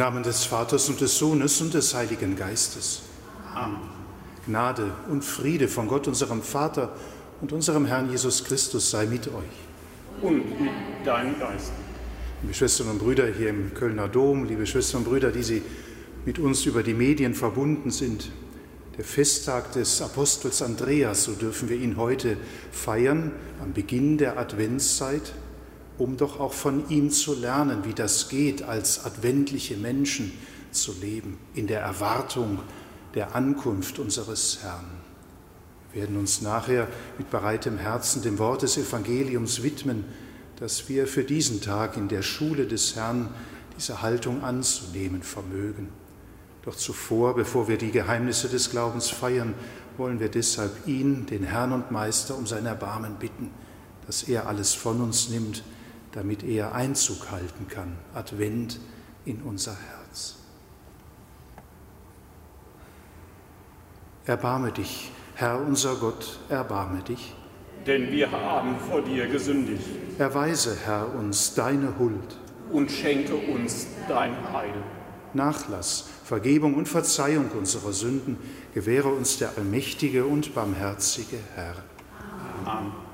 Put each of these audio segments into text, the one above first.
Namen des Vaters und des Sohnes und des Heiligen Geistes. Amen. Gnade und Friede von Gott, unserem Vater und unserem Herrn Jesus Christus sei mit euch. Und mit deinem Geist. Liebe Schwestern und Brüder hier im Kölner Dom, liebe Schwestern und Brüder, die Sie mit uns über die Medien verbunden sind, der Festtag des Apostels Andreas, so dürfen wir ihn heute feiern, am Beginn der Adventszeit um doch auch von ihm zu lernen, wie das geht, als adventliche Menschen zu leben, in der Erwartung der Ankunft unseres Herrn. Wir werden uns nachher mit bereitem Herzen dem Wort des Evangeliums widmen, dass wir für diesen Tag in der Schule des Herrn diese Haltung anzunehmen vermögen. Doch zuvor, bevor wir die Geheimnisse des Glaubens feiern, wollen wir deshalb ihn, den Herrn und Meister, um sein Erbarmen bitten, dass er alles von uns nimmt, damit er Einzug halten kann, Advent in unser Herz. Erbarme dich, Herr unser Gott, erbarme dich. Denn wir haben vor dir gesündigt. Erweise, Herr, uns deine Huld. Und schenke uns dein Heil. Nachlass, Vergebung und Verzeihung unserer Sünden gewähre uns der allmächtige und barmherzige Herr. Amen.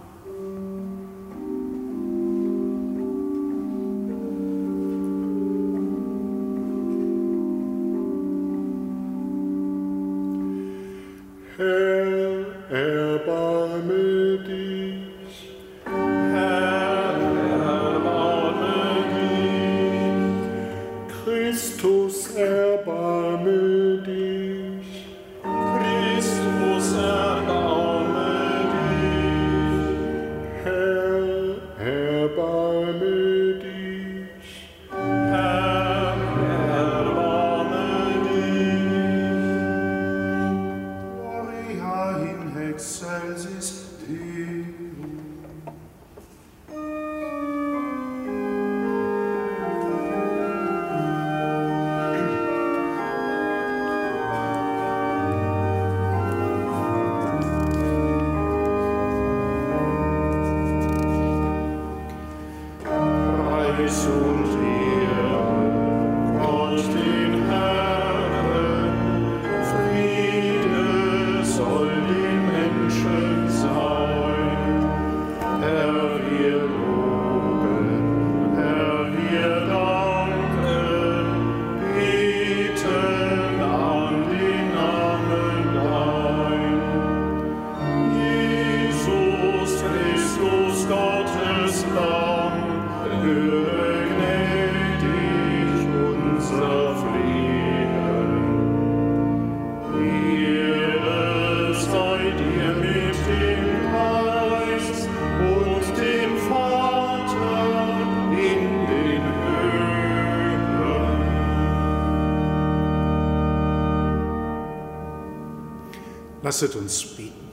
Lasset uns beten.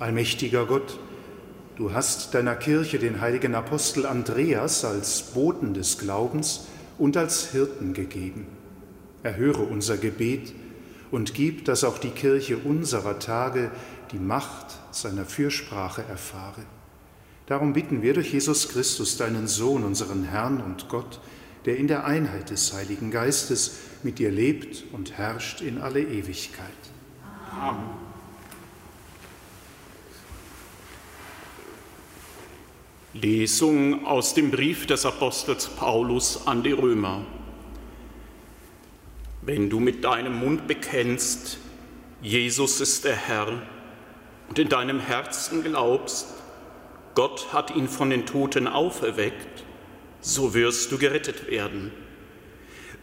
Allmächtiger Gott, du hast deiner Kirche den heiligen Apostel Andreas als Boten des Glaubens und als Hirten gegeben. Erhöre unser Gebet und gib, dass auch die Kirche unserer Tage die Macht seiner Fürsprache erfahre. Darum bitten wir durch Jesus Christus, deinen Sohn, unseren Herrn und Gott, der in der Einheit des Heiligen Geistes mit dir lebt und herrscht in alle Ewigkeit. Amen. Lesung aus dem Brief des Apostels Paulus an die Römer. Wenn du mit deinem Mund bekennst, Jesus ist der Herr, und in deinem Herzen glaubst, Gott hat ihn von den Toten auferweckt, so wirst du gerettet werden.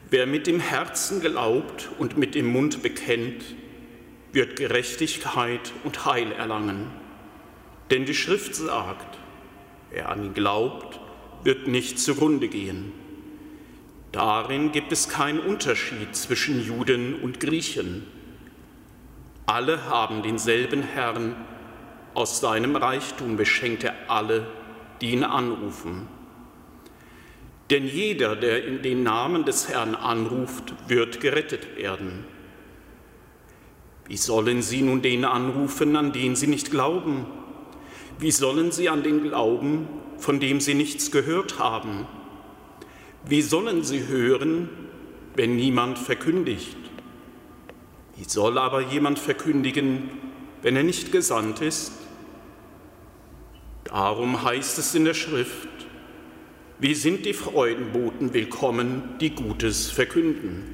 Wer mit dem Herzen glaubt und mit dem Mund bekennt, wird Gerechtigkeit und Heil erlangen. Denn die Schrift sagt, wer an ihn glaubt, wird nicht zugrunde gehen. Darin gibt es keinen Unterschied zwischen Juden und Griechen. Alle haben denselben Herrn, aus seinem Reichtum beschenkt er alle, die ihn anrufen. Denn jeder, der in den Namen des Herrn anruft, wird gerettet werden. Wie sollen sie nun den anrufen, an den sie nicht glauben? Wie sollen sie an den glauben, von dem sie nichts gehört haben? Wie sollen sie hören, wenn niemand verkündigt? Wie soll aber jemand verkündigen, wenn er nicht gesandt ist? Darum heißt es in der Schrift, wie sind die Freudenboten willkommen, die Gutes verkünden?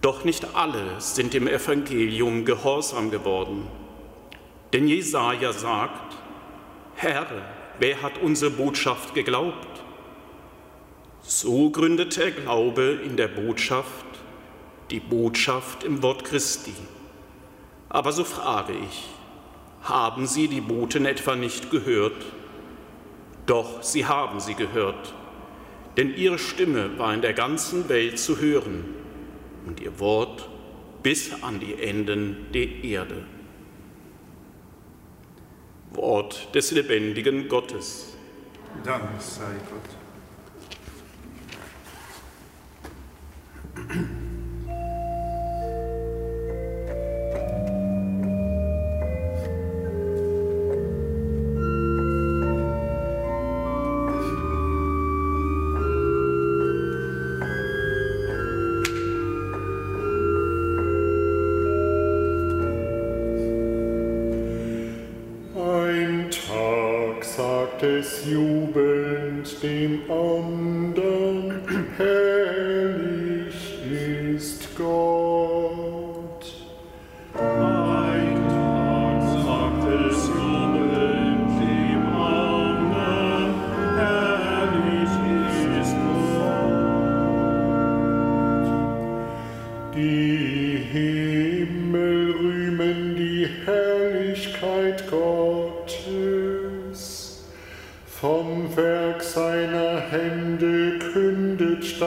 Doch nicht alle sind dem Evangelium gehorsam geworden. Denn Jesaja sagt: Herr, wer hat unsere Botschaft geglaubt? So gründet der Glaube in der Botschaft, die Botschaft im Wort Christi. Aber so frage ich, haben Sie die Boten etwa nicht gehört? Doch sie haben sie gehört, denn ihre Stimme war in der ganzen Welt zu hören und ihr Wort bis an die Enden der Erde. Wort des lebendigen Gottes. Dank sei Gott.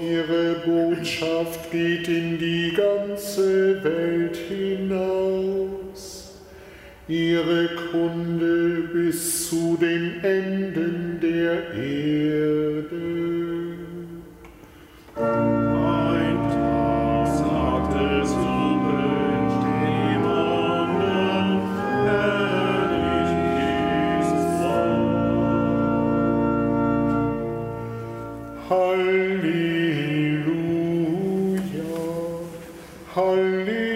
Ihre Botschaft geht in die ganze Welt hinaus. Ihre Kunde bis zu den Enden der Erde. Holy.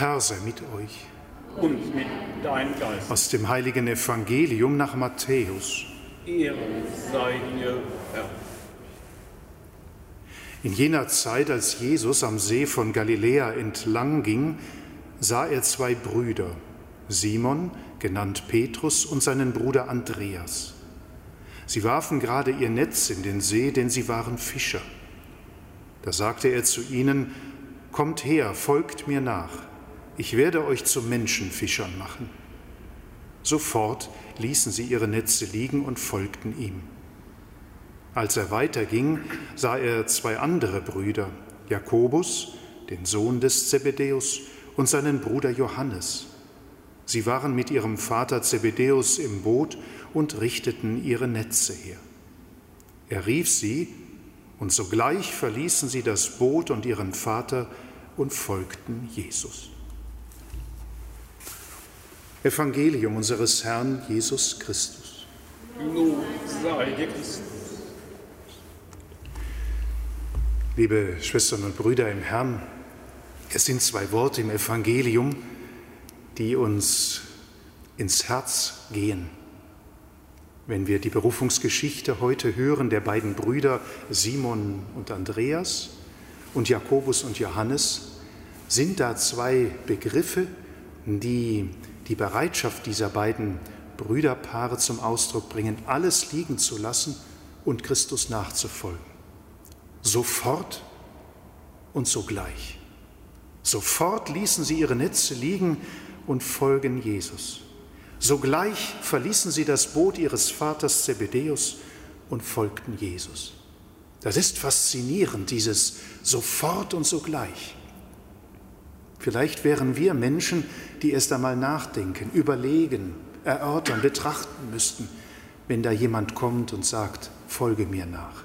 Herr sei mit euch. Und mit deinem Geist. Aus dem heiligen Evangelium nach Matthäus. Ehre sei dir, Herr. In jener Zeit, als Jesus am See von Galiläa entlang ging, sah er zwei Brüder, Simon, genannt Petrus, und seinen Bruder Andreas. Sie warfen gerade ihr Netz in den See, denn sie waren Fischer. Da sagte er zu ihnen, Kommt her, folgt mir nach ich werde euch zu Menschenfischern machen. Sofort ließen sie ihre Netze liegen und folgten ihm. Als er weiterging, sah er zwei andere Brüder, Jakobus, den Sohn des Zebedäus, und seinen Bruder Johannes. Sie waren mit ihrem Vater Zebedäus im Boot und richteten ihre Netze her. Er rief sie, und sogleich verließen sie das Boot und ihren Vater und folgten Jesus. Evangelium unseres Herrn Jesus Christus. Lob sei dir Christus. Liebe Schwestern und Brüder im Herrn, es sind zwei Worte im Evangelium, die uns ins Herz gehen. Wenn wir die Berufungsgeschichte heute hören der beiden Brüder Simon und Andreas und Jakobus und Johannes, sind da zwei Begriffe, die die Bereitschaft dieser beiden Brüderpaare zum Ausdruck bringen, alles liegen zu lassen und Christus nachzufolgen. Sofort und sogleich. Sofort ließen sie ihre Netze liegen und folgen Jesus. Sogleich verließen sie das Boot ihres Vaters Zebedäus und folgten Jesus. Das ist faszinierend, dieses sofort und sogleich. Vielleicht wären wir Menschen, die erst einmal nachdenken, überlegen, erörtern, betrachten müssten, wenn da jemand kommt und sagt, folge mir nach.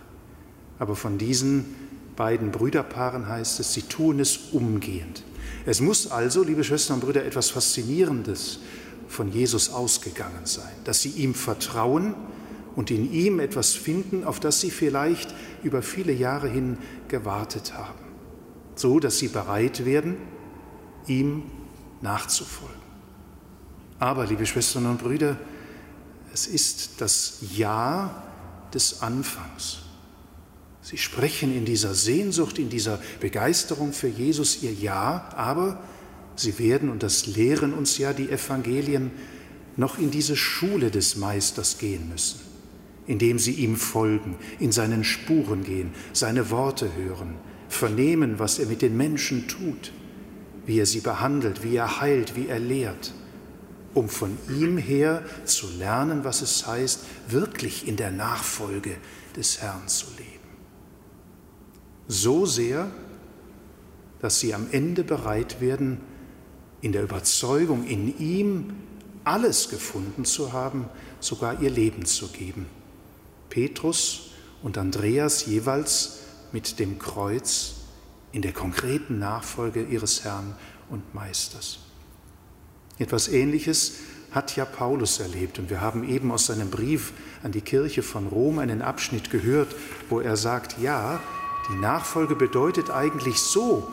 Aber von diesen beiden Brüderpaaren heißt es, sie tun es umgehend. Es muss also, liebe Schwestern und Brüder, etwas Faszinierendes von Jesus ausgegangen sein, dass sie ihm vertrauen und in ihm etwas finden, auf das sie vielleicht über viele Jahre hin gewartet haben, so dass sie bereit werden, ihm nachzufolgen. Aber, liebe Schwestern und Brüder, es ist das Ja des Anfangs. Sie sprechen in dieser Sehnsucht, in dieser Begeisterung für Jesus ihr Ja, aber sie werden, und das lehren uns ja die Evangelien, noch in diese Schule des Meisters gehen müssen, indem sie ihm folgen, in seinen Spuren gehen, seine Worte hören, vernehmen, was er mit den Menschen tut, wie er sie behandelt, wie er heilt, wie er lehrt, um von ihm her zu lernen, was es heißt, wirklich in der Nachfolge des Herrn zu leben so sehr, dass sie am Ende bereit werden, in der Überzeugung, in ihm alles gefunden zu haben, sogar ihr Leben zu geben. Petrus und Andreas jeweils mit dem Kreuz in der konkreten Nachfolge ihres Herrn und Meisters. Etwas Ähnliches hat ja Paulus erlebt und wir haben eben aus seinem Brief an die Kirche von Rom einen Abschnitt gehört, wo er sagt, ja, die Nachfolge bedeutet eigentlich so,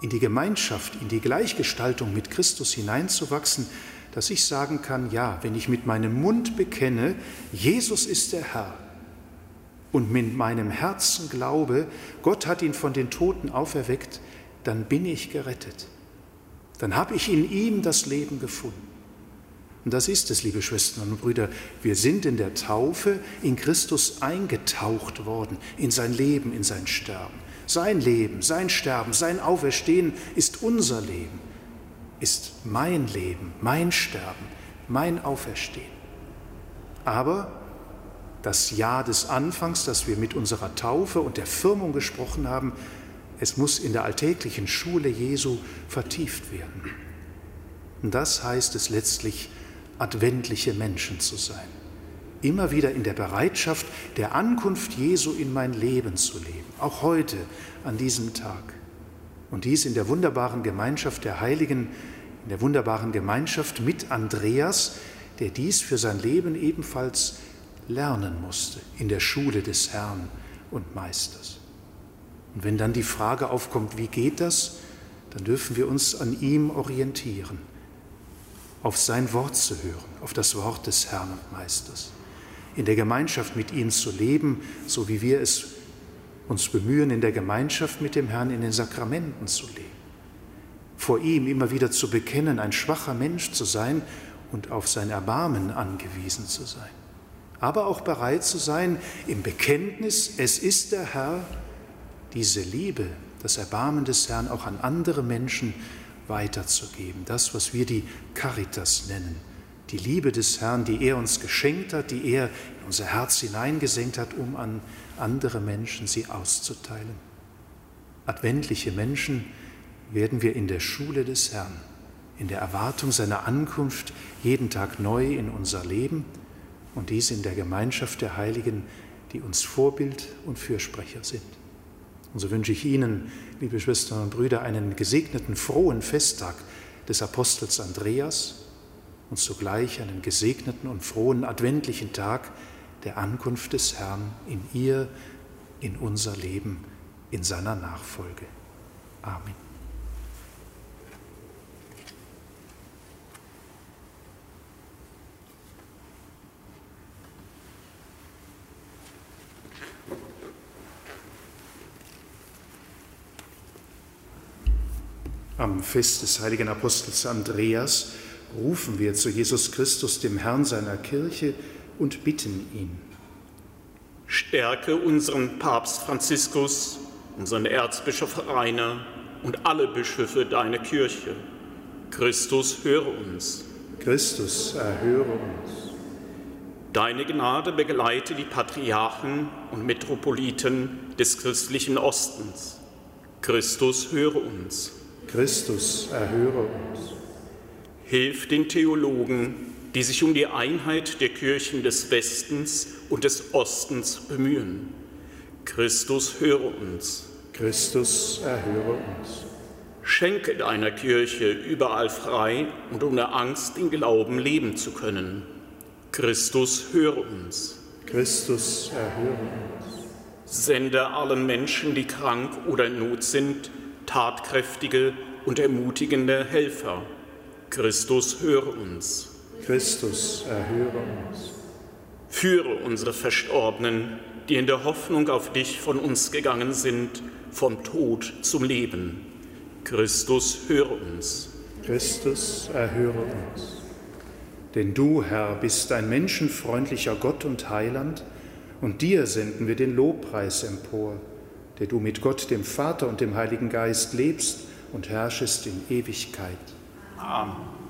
in die Gemeinschaft, in die Gleichgestaltung mit Christus hineinzuwachsen, dass ich sagen kann, ja, wenn ich mit meinem Mund bekenne, Jesus ist der Herr, und mit meinem Herzen glaube, Gott hat ihn von den Toten auferweckt, dann bin ich gerettet. Dann habe ich in ihm das Leben gefunden. Und das ist es, liebe Schwestern und Brüder. Wir sind in der Taufe in Christus eingetaucht worden, in sein Leben, in sein Sterben. Sein Leben, sein Sterben, sein Auferstehen ist unser Leben, ist mein Leben, mein Sterben, mein Auferstehen. Aber das Ja des Anfangs, das wir mit unserer Taufe und der Firmung gesprochen haben, es muss in der alltäglichen Schule Jesu vertieft werden. Und das heißt es letztlich, adventliche Menschen zu sein. Immer wieder in der Bereitschaft der Ankunft Jesu in mein Leben zu leben, auch heute an diesem Tag. Und dies in der wunderbaren Gemeinschaft der Heiligen, in der wunderbaren Gemeinschaft mit Andreas, der dies für sein Leben ebenfalls lernen musste in der Schule des Herrn und Meisters. Und wenn dann die Frage aufkommt, wie geht das, dann dürfen wir uns an ihm orientieren auf sein Wort zu hören, auf das Wort des Herrn und Meisters, in der Gemeinschaft mit ihm zu leben, so wie wir es uns bemühen, in der Gemeinschaft mit dem Herrn in den Sakramenten zu leben, vor ihm immer wieder zu bekennen, ein schwacher Mensch zu sein und auf sein Erbarmen angewiesen zu sein, aber auch bereit zu sein, im Bekenntnis, es ist der Herr, diese Liebe, das Erbarmen des Herrn auch an andere Menschen weiterzugeben. Das, was wir die Caritas nennen, die Liebe des Herrn, die er uns geschenkt hat, die er in unser Herz hineingesenkt hat, um an andere Menschen sie auszuteilen. Adventliche Menschen werden wir in der Schule des Herrn, in der Erwartung seiner Ankunft jeden Tag neu in unser Leben und dies in der Gemeinschaft der Heiligen die uns Vorbild und Fürsprecher sind. Und so wünsche ich Ihnen, liebe Schwestern und Brüder, einen gesegneten, frohen Festtag des Apostels Andreas und zugleich einen gesegneten und frohen adventlichen Tag der Ankunft des Herrn in ihr, in unser Leben, in seiner Nachfolge. Amen. Am Fest des heiligen Apostels Andreas rufen wir zu Jesus Christus, dem Herrn seiner Kirche, und bitten ihn. Stärke unseren Papst Franziskus, unseren Erzbischof Rainer und alle Bischöfe deiner Kirche. Christus, höre uns. Christus, erhöre uns. Deine Gnade begleite die Patriarchen und Metropoliten des christlichen Ostens. Christus, höre uns. Christus, erhöre uns. Hilf den Theologen, die sich um die Einheit der Kirchen des Westens und des Ostens bemühen. Christus, höre uns. Christus, erhöre uns. Schenke deiner Kirche überall frei und ohne Angst den Glauben leben zu können. Christus, höre uns. Christus, erhöre uns. Sende allen Menschen, die krank oder in Not sind, tatkräftige und ermutigende Helfer. Christus, höre uns. Christus, erhöre uns. Führe unsere Verstorbenen, die in der Hoffnung auf dich von uns gegangen sind, vom Tod zum Leben. Christus, höre uns. Christus, erhöre uns. Denn du, Herr, bist ein menschenfreundlicher Gott und Heiland, und dir senden wir den Lobpreis empor der du mit Gott, dem Vater und dem Heiligen Geist lebst und herrschest in Ewigkeit. Amen.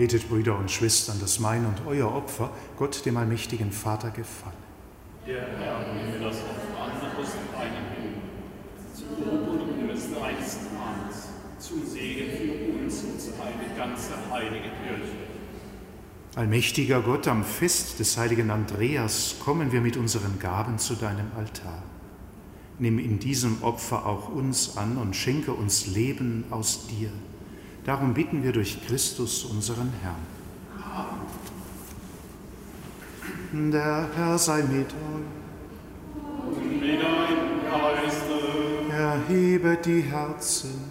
Betet, Brüder und Schwestern, dass mein und euer Opfer Gott, dem allmächtigen Vater, gefalle. Der Herr nehme das Opfer an aus deinem Himmel, zu Lob und Ruhm des deines Namens, zum Segen für uns und seine ganze heilige Kirche. Allmächtiger Gott, am Fest des heiligen Andreas kommen wir mit unseren Gaben zu deinem Altar. Nimm in diesem Opfer auch uns an und schenke uns Leben aus dir Darum bitten wir durch Christus, unseren Herrn. Der Herr sei mit euch. Und mit deinem Geiste. Erhebet die Herzen.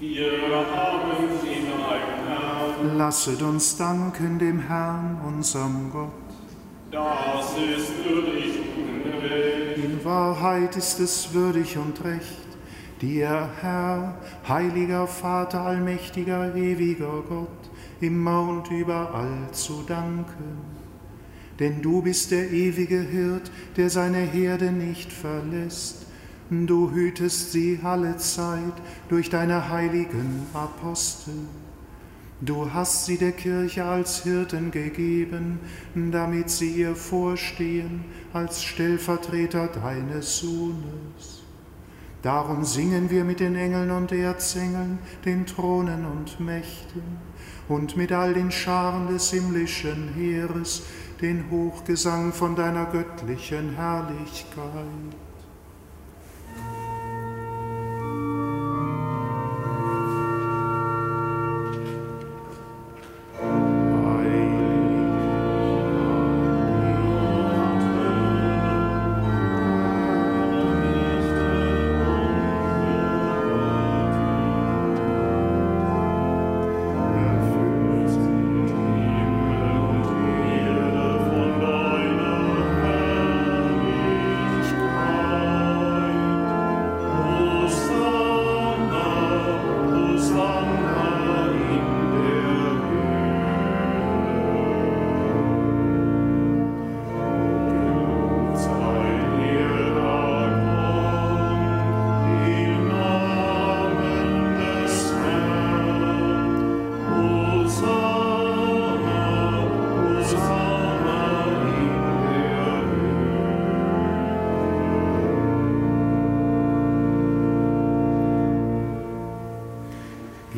Wir haben sie beim Herrn. Lasset uns danken dem Herrn, unserem Gott. Das ist würdig und gerecht. In Wahrheit ist es würdig und recht dir, Herr, heiliger Vater, allmächtiger, ewiger Gott, immer und überall zu danken. Denn du bist der ewige Hirt, der seine Herde nicht verlässt. Du hütest sie alle Zeit durch deine heiligen Apostel. Du hast sie der Kirche als Hirten gegeben, damit sie ihr vorstehen als Stellvertreter deines Sohnes. Darum singen wir mit den Engeln und Erzengeln, den Thronen und Mächten und mit all den Scharen des himmlischen Heeres den Hochgesang von deiner göttlichen Herrlichkeit.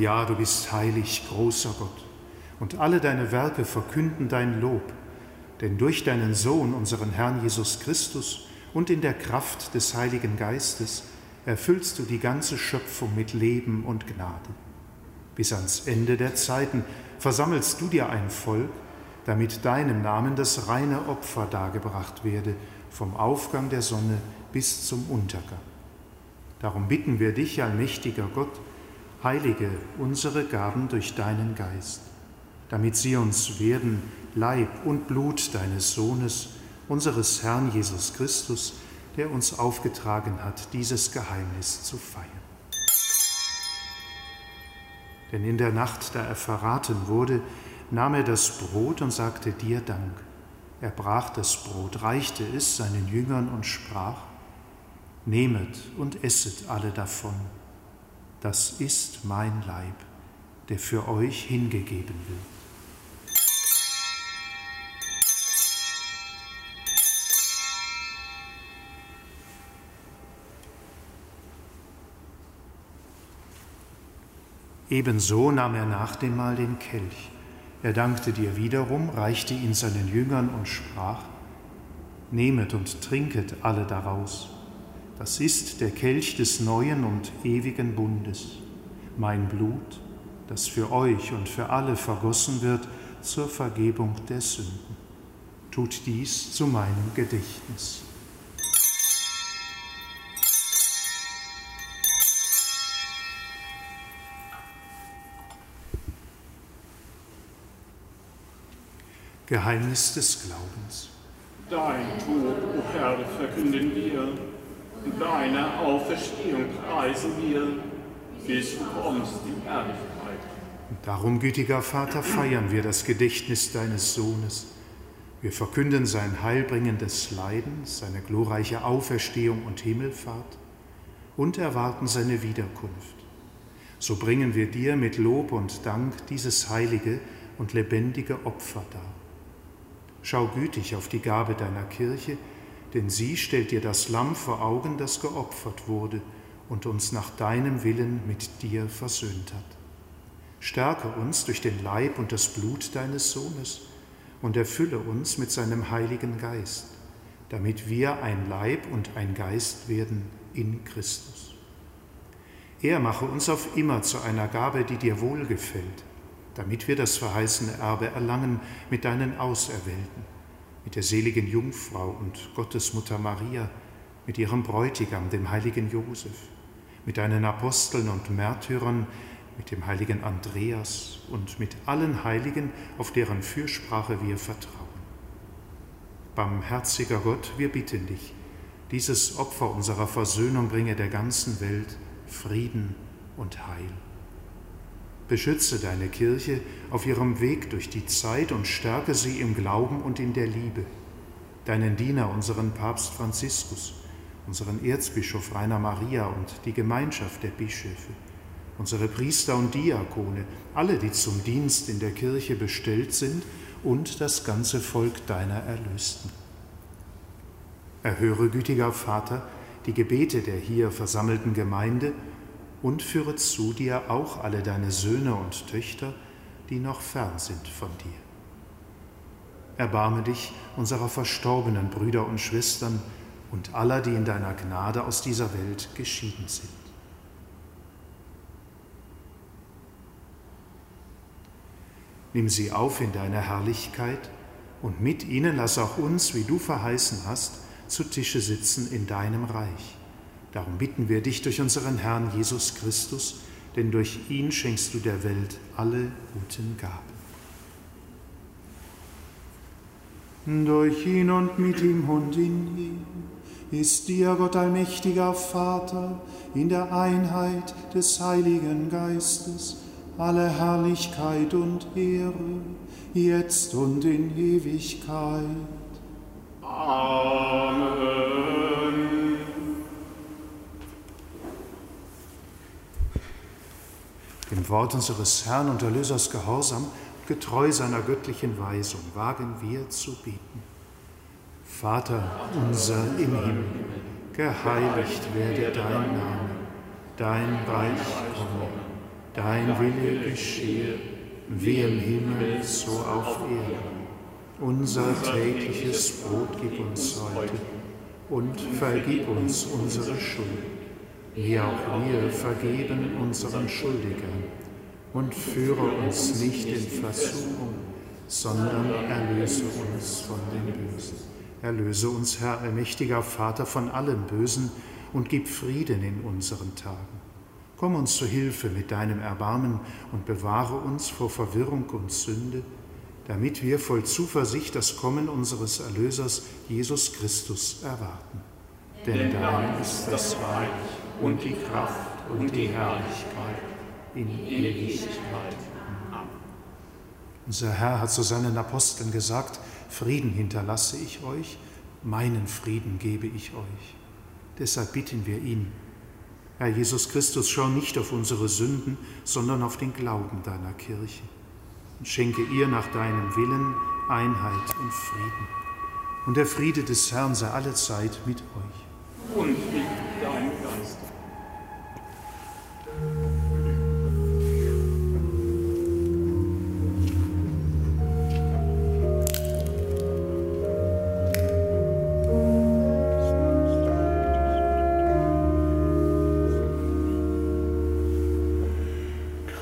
Ja, du bist heilig, großer Gott, und alle deine Werke verkünden dein Lob, denn durch deinen Sohn, unseren Herrn Jesus Christus, und in der Kraft des Heiligen Geistes erfüllst du die ganze Schöpfung mit Leben und Gnade. Bis ans Ende der Zeiten versammelst du dir ein Volk, damit deinem Namen das reine Opfer dargebracht werde, vom Aufgang der Sonne bis zum Untergang. Darum bitten wir dich, allmächtiger Gott, heilige unsere Gaben durch deinen Geist, damit sie uns werden Leib und Blut deines Sohnes, unseres Herrn Jesus Christus, der uns aufgetragen hat, dieses Geheimnis zu feiern. Denn in der Nacht, da er verraten wurde, nahm er das Brot und sagte dir Dank. Er brach das Brot, reichte es seinen Jüngern und sprach, Nehmet und esset alle davon das ist mein Leib, der für euch hingegeben wird. Ebenso nahm er nach dem Mahl den Kelch. Er dankte dir wiederum, reichte ihn seinen Jüngern und sprach, Nehmet und trinket alle daraus. Das ist der Kelch des neuen und ewigen Bundes, mein Blut, das für euch und für alle vergossen wird zur Vergebung der Sünden. Tut dies zu meinem Gedächtnis. Geheimnis des Glaubens. Dein Tod, o oh Herr, verkünden wir deine Auferstehung preisen wir, bis du kommst in Herrlichkeit. Darum, gütiger Vater, feiern wir das Gedächtnis deines Sohnes. Wir verkünden sein heilbringendes Leiden, seine glorreiche Auferstehung und Himmelfahrt und erwarten seine Wiederkunft. So bringen wir dir mit Lob und Dank dieses heilige und lebendige Opfer dar. Schau gütig auf die Gabe deiner Kirche, denn sie stellt dir das Lamm vor Augen, das geopfert wurde und uns nach deinem Willen mit dir versöhnt hat. Stärke uns durch den Leib und das Blut deines Sohnes und erfülle uns mit seinem Heiligen Geist, damit wir ein Leib und ein Geist werden in Christus. Er mache uns auf immer zu einer Gabe, die dir wohlgefällt, damit wir das verheißene Erbe erlangen mit deinen Auserwählten mit der seligen Jungfrau und Gottesmutter Maria, mit ihrem Bräutigam, dem heiligen Josef, mit deinen Aposteln und Märtyrern, mit dem heiligen Andreas und mit allen Heiligen, auf deren Fürsprache wir vertrauen. Barmherziger Gott, wir bitten dich, dieses Opfer unserer Versöhnung bringe der ganzen Welt Frieden und Heil. Beschütze deine Kirche auf ihrem Weg durch die Zeit und stärke sie im Glauben und in der Liebe. Deinen Diener, unseren Papst Franziskus, unseren Erzbischof Rainer Maria und die Gemeinschaft der Bischöfe, unsere Priester und Diakone, alle, die zum Dienst in der Kirche bestellt sind und das ganze Volk deiner Erlösten. Erhöre, gütiger Vater, die Gebete der hier versammelten Gemeinde und führe zu dir auch alle deine Söhne und Töchter, die noch fern sind von dir. Erbarme dich unserer verstorbenen Brüder und Schwestern und aller, die in deiner Gnade aus dieser Welt geschieden sind. Nimm sie auf in deine Herrlichkeit und mit ihnen lass auch uns, wie du verheißen hast, zu Tische sitzen in deinem Reich. Darum bitten wir dich durch unseren Herrn Jesus Christus, denn durch ihn schenkst du der Welt alle guten Gaben. Durch ihn und mit ihm und in ihm ist dir, Gott allmächtiger Vater, in der Einheit des Heiligen Geistes, alle Herrlichkeit und Ehre, jetzt und in Ewigkeit. Amen. Dem Wort unseres Herrn und Erlösers Gehorsam, getreu seiner göttlichen Weisung, wagen wir zu beten. Vater unser im Himmel, geheiligt werde dein Name, dein Reich komme, dein Wille geschehe, wie im Himmel, so auf Erden. Unser tägliches Brot gib uns heute und vergib uns unsere Schuld, wie auch wir vergeben unseren Schuldigern. Und führe uns nicht in Versuchung, sondern erlöse uns von dem Bösen. Erlöse uns, Herr, allmächtiger Vater, von allem Bösen und gib Frieden in unseren Tagen. Komm uns zu Hilfe mit deinem Erbarmen und bewahre uns vor Verwirrung und Sünde damit wir voll Zuversicht das Kommen unseres Erlösers Jesus Christus erwarten. Denn dein ist das Reich und die Kraft und die Herrlichkeit in Ewigkeit. Amen. Unser Herr hat zu seinen Aposteln gesagt, Frieden hinterlasse ich euch, meinen Frieden gebe ich euch. Deshalb bitten wir ihn, Herr Jesus Christus, schau nicht auf unsere Sünden, sondern auf den Glauben deiner Kirche und schenke ihr nach deinem Willen Einheit und Frieden. Und der Friede des Herrn sei allezeit mit euch. Und mit deinem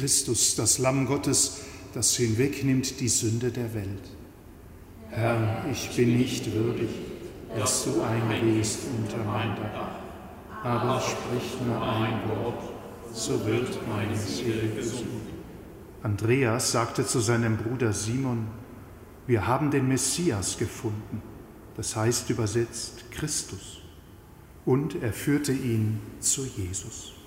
Christus, das Lamm Gottes, das hinwegnimmt die Sünde der Welt. Herr, ich bin nicht würdig, dass du eingehst unter mein Dach, aber sprich nur ein Wort, so wird meine Seele gesund. Andreas sagte zu seinem Bruder Simon, wir haben den Messias gefunden, das heißt übersetzt Christus. Und er führte ihn zu Jesus.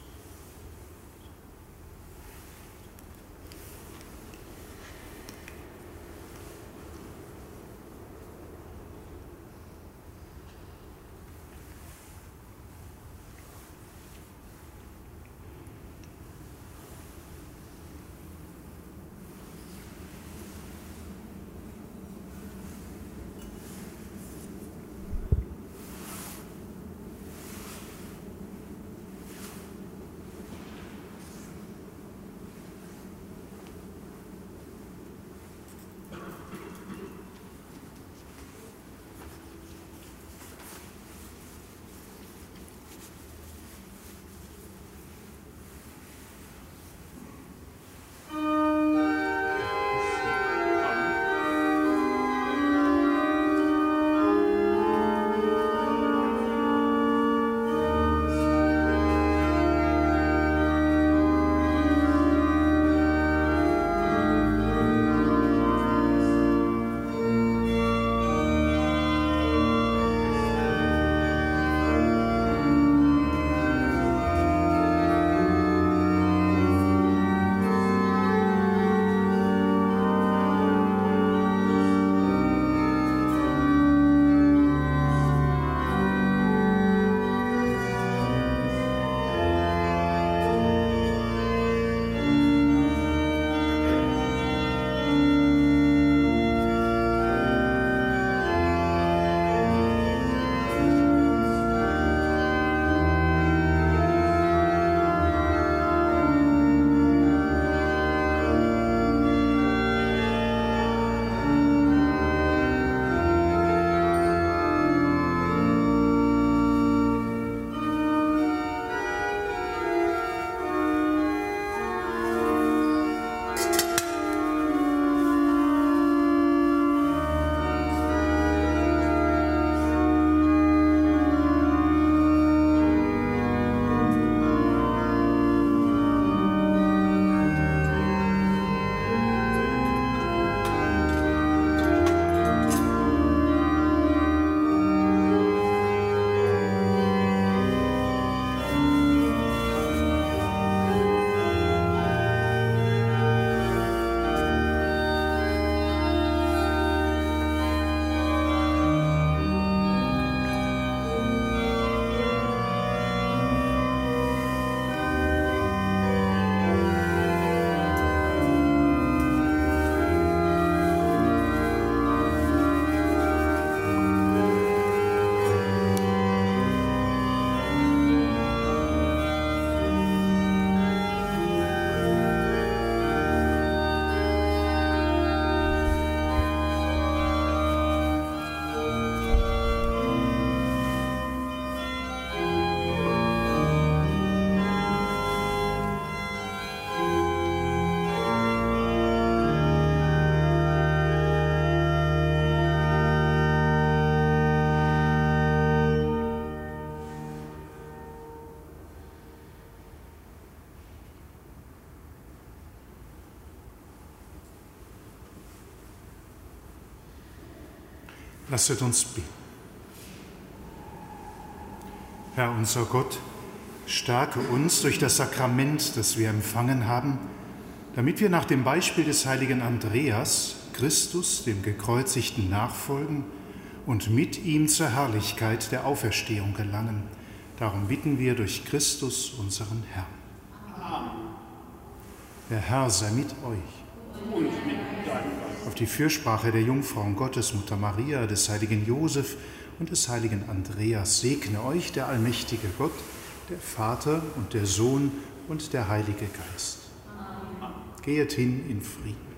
Lasset uns beten. Herr unser Gott, stärke uns durch das Sakrament, das wir empfangen haben, damit wir nach dem Beispiel des heiligen Andreas Christus, dem Gekreuzigten, nachfolgen und mit ihm zur Herrlichkeit der Auferstehung gelangen. Darum bitten wir durch Christus, unseren Herrn. Amen. Der Herr sei mit euch. Auf die Fürsprache der Jungfrau Gottes, Mutter Maria, des heiligen Josef und des heiligen Andreas segne euch der allmächtige Gott, der Vater und der Sohn und der Heilige Geist. Amen. Gehet hin in Frieden.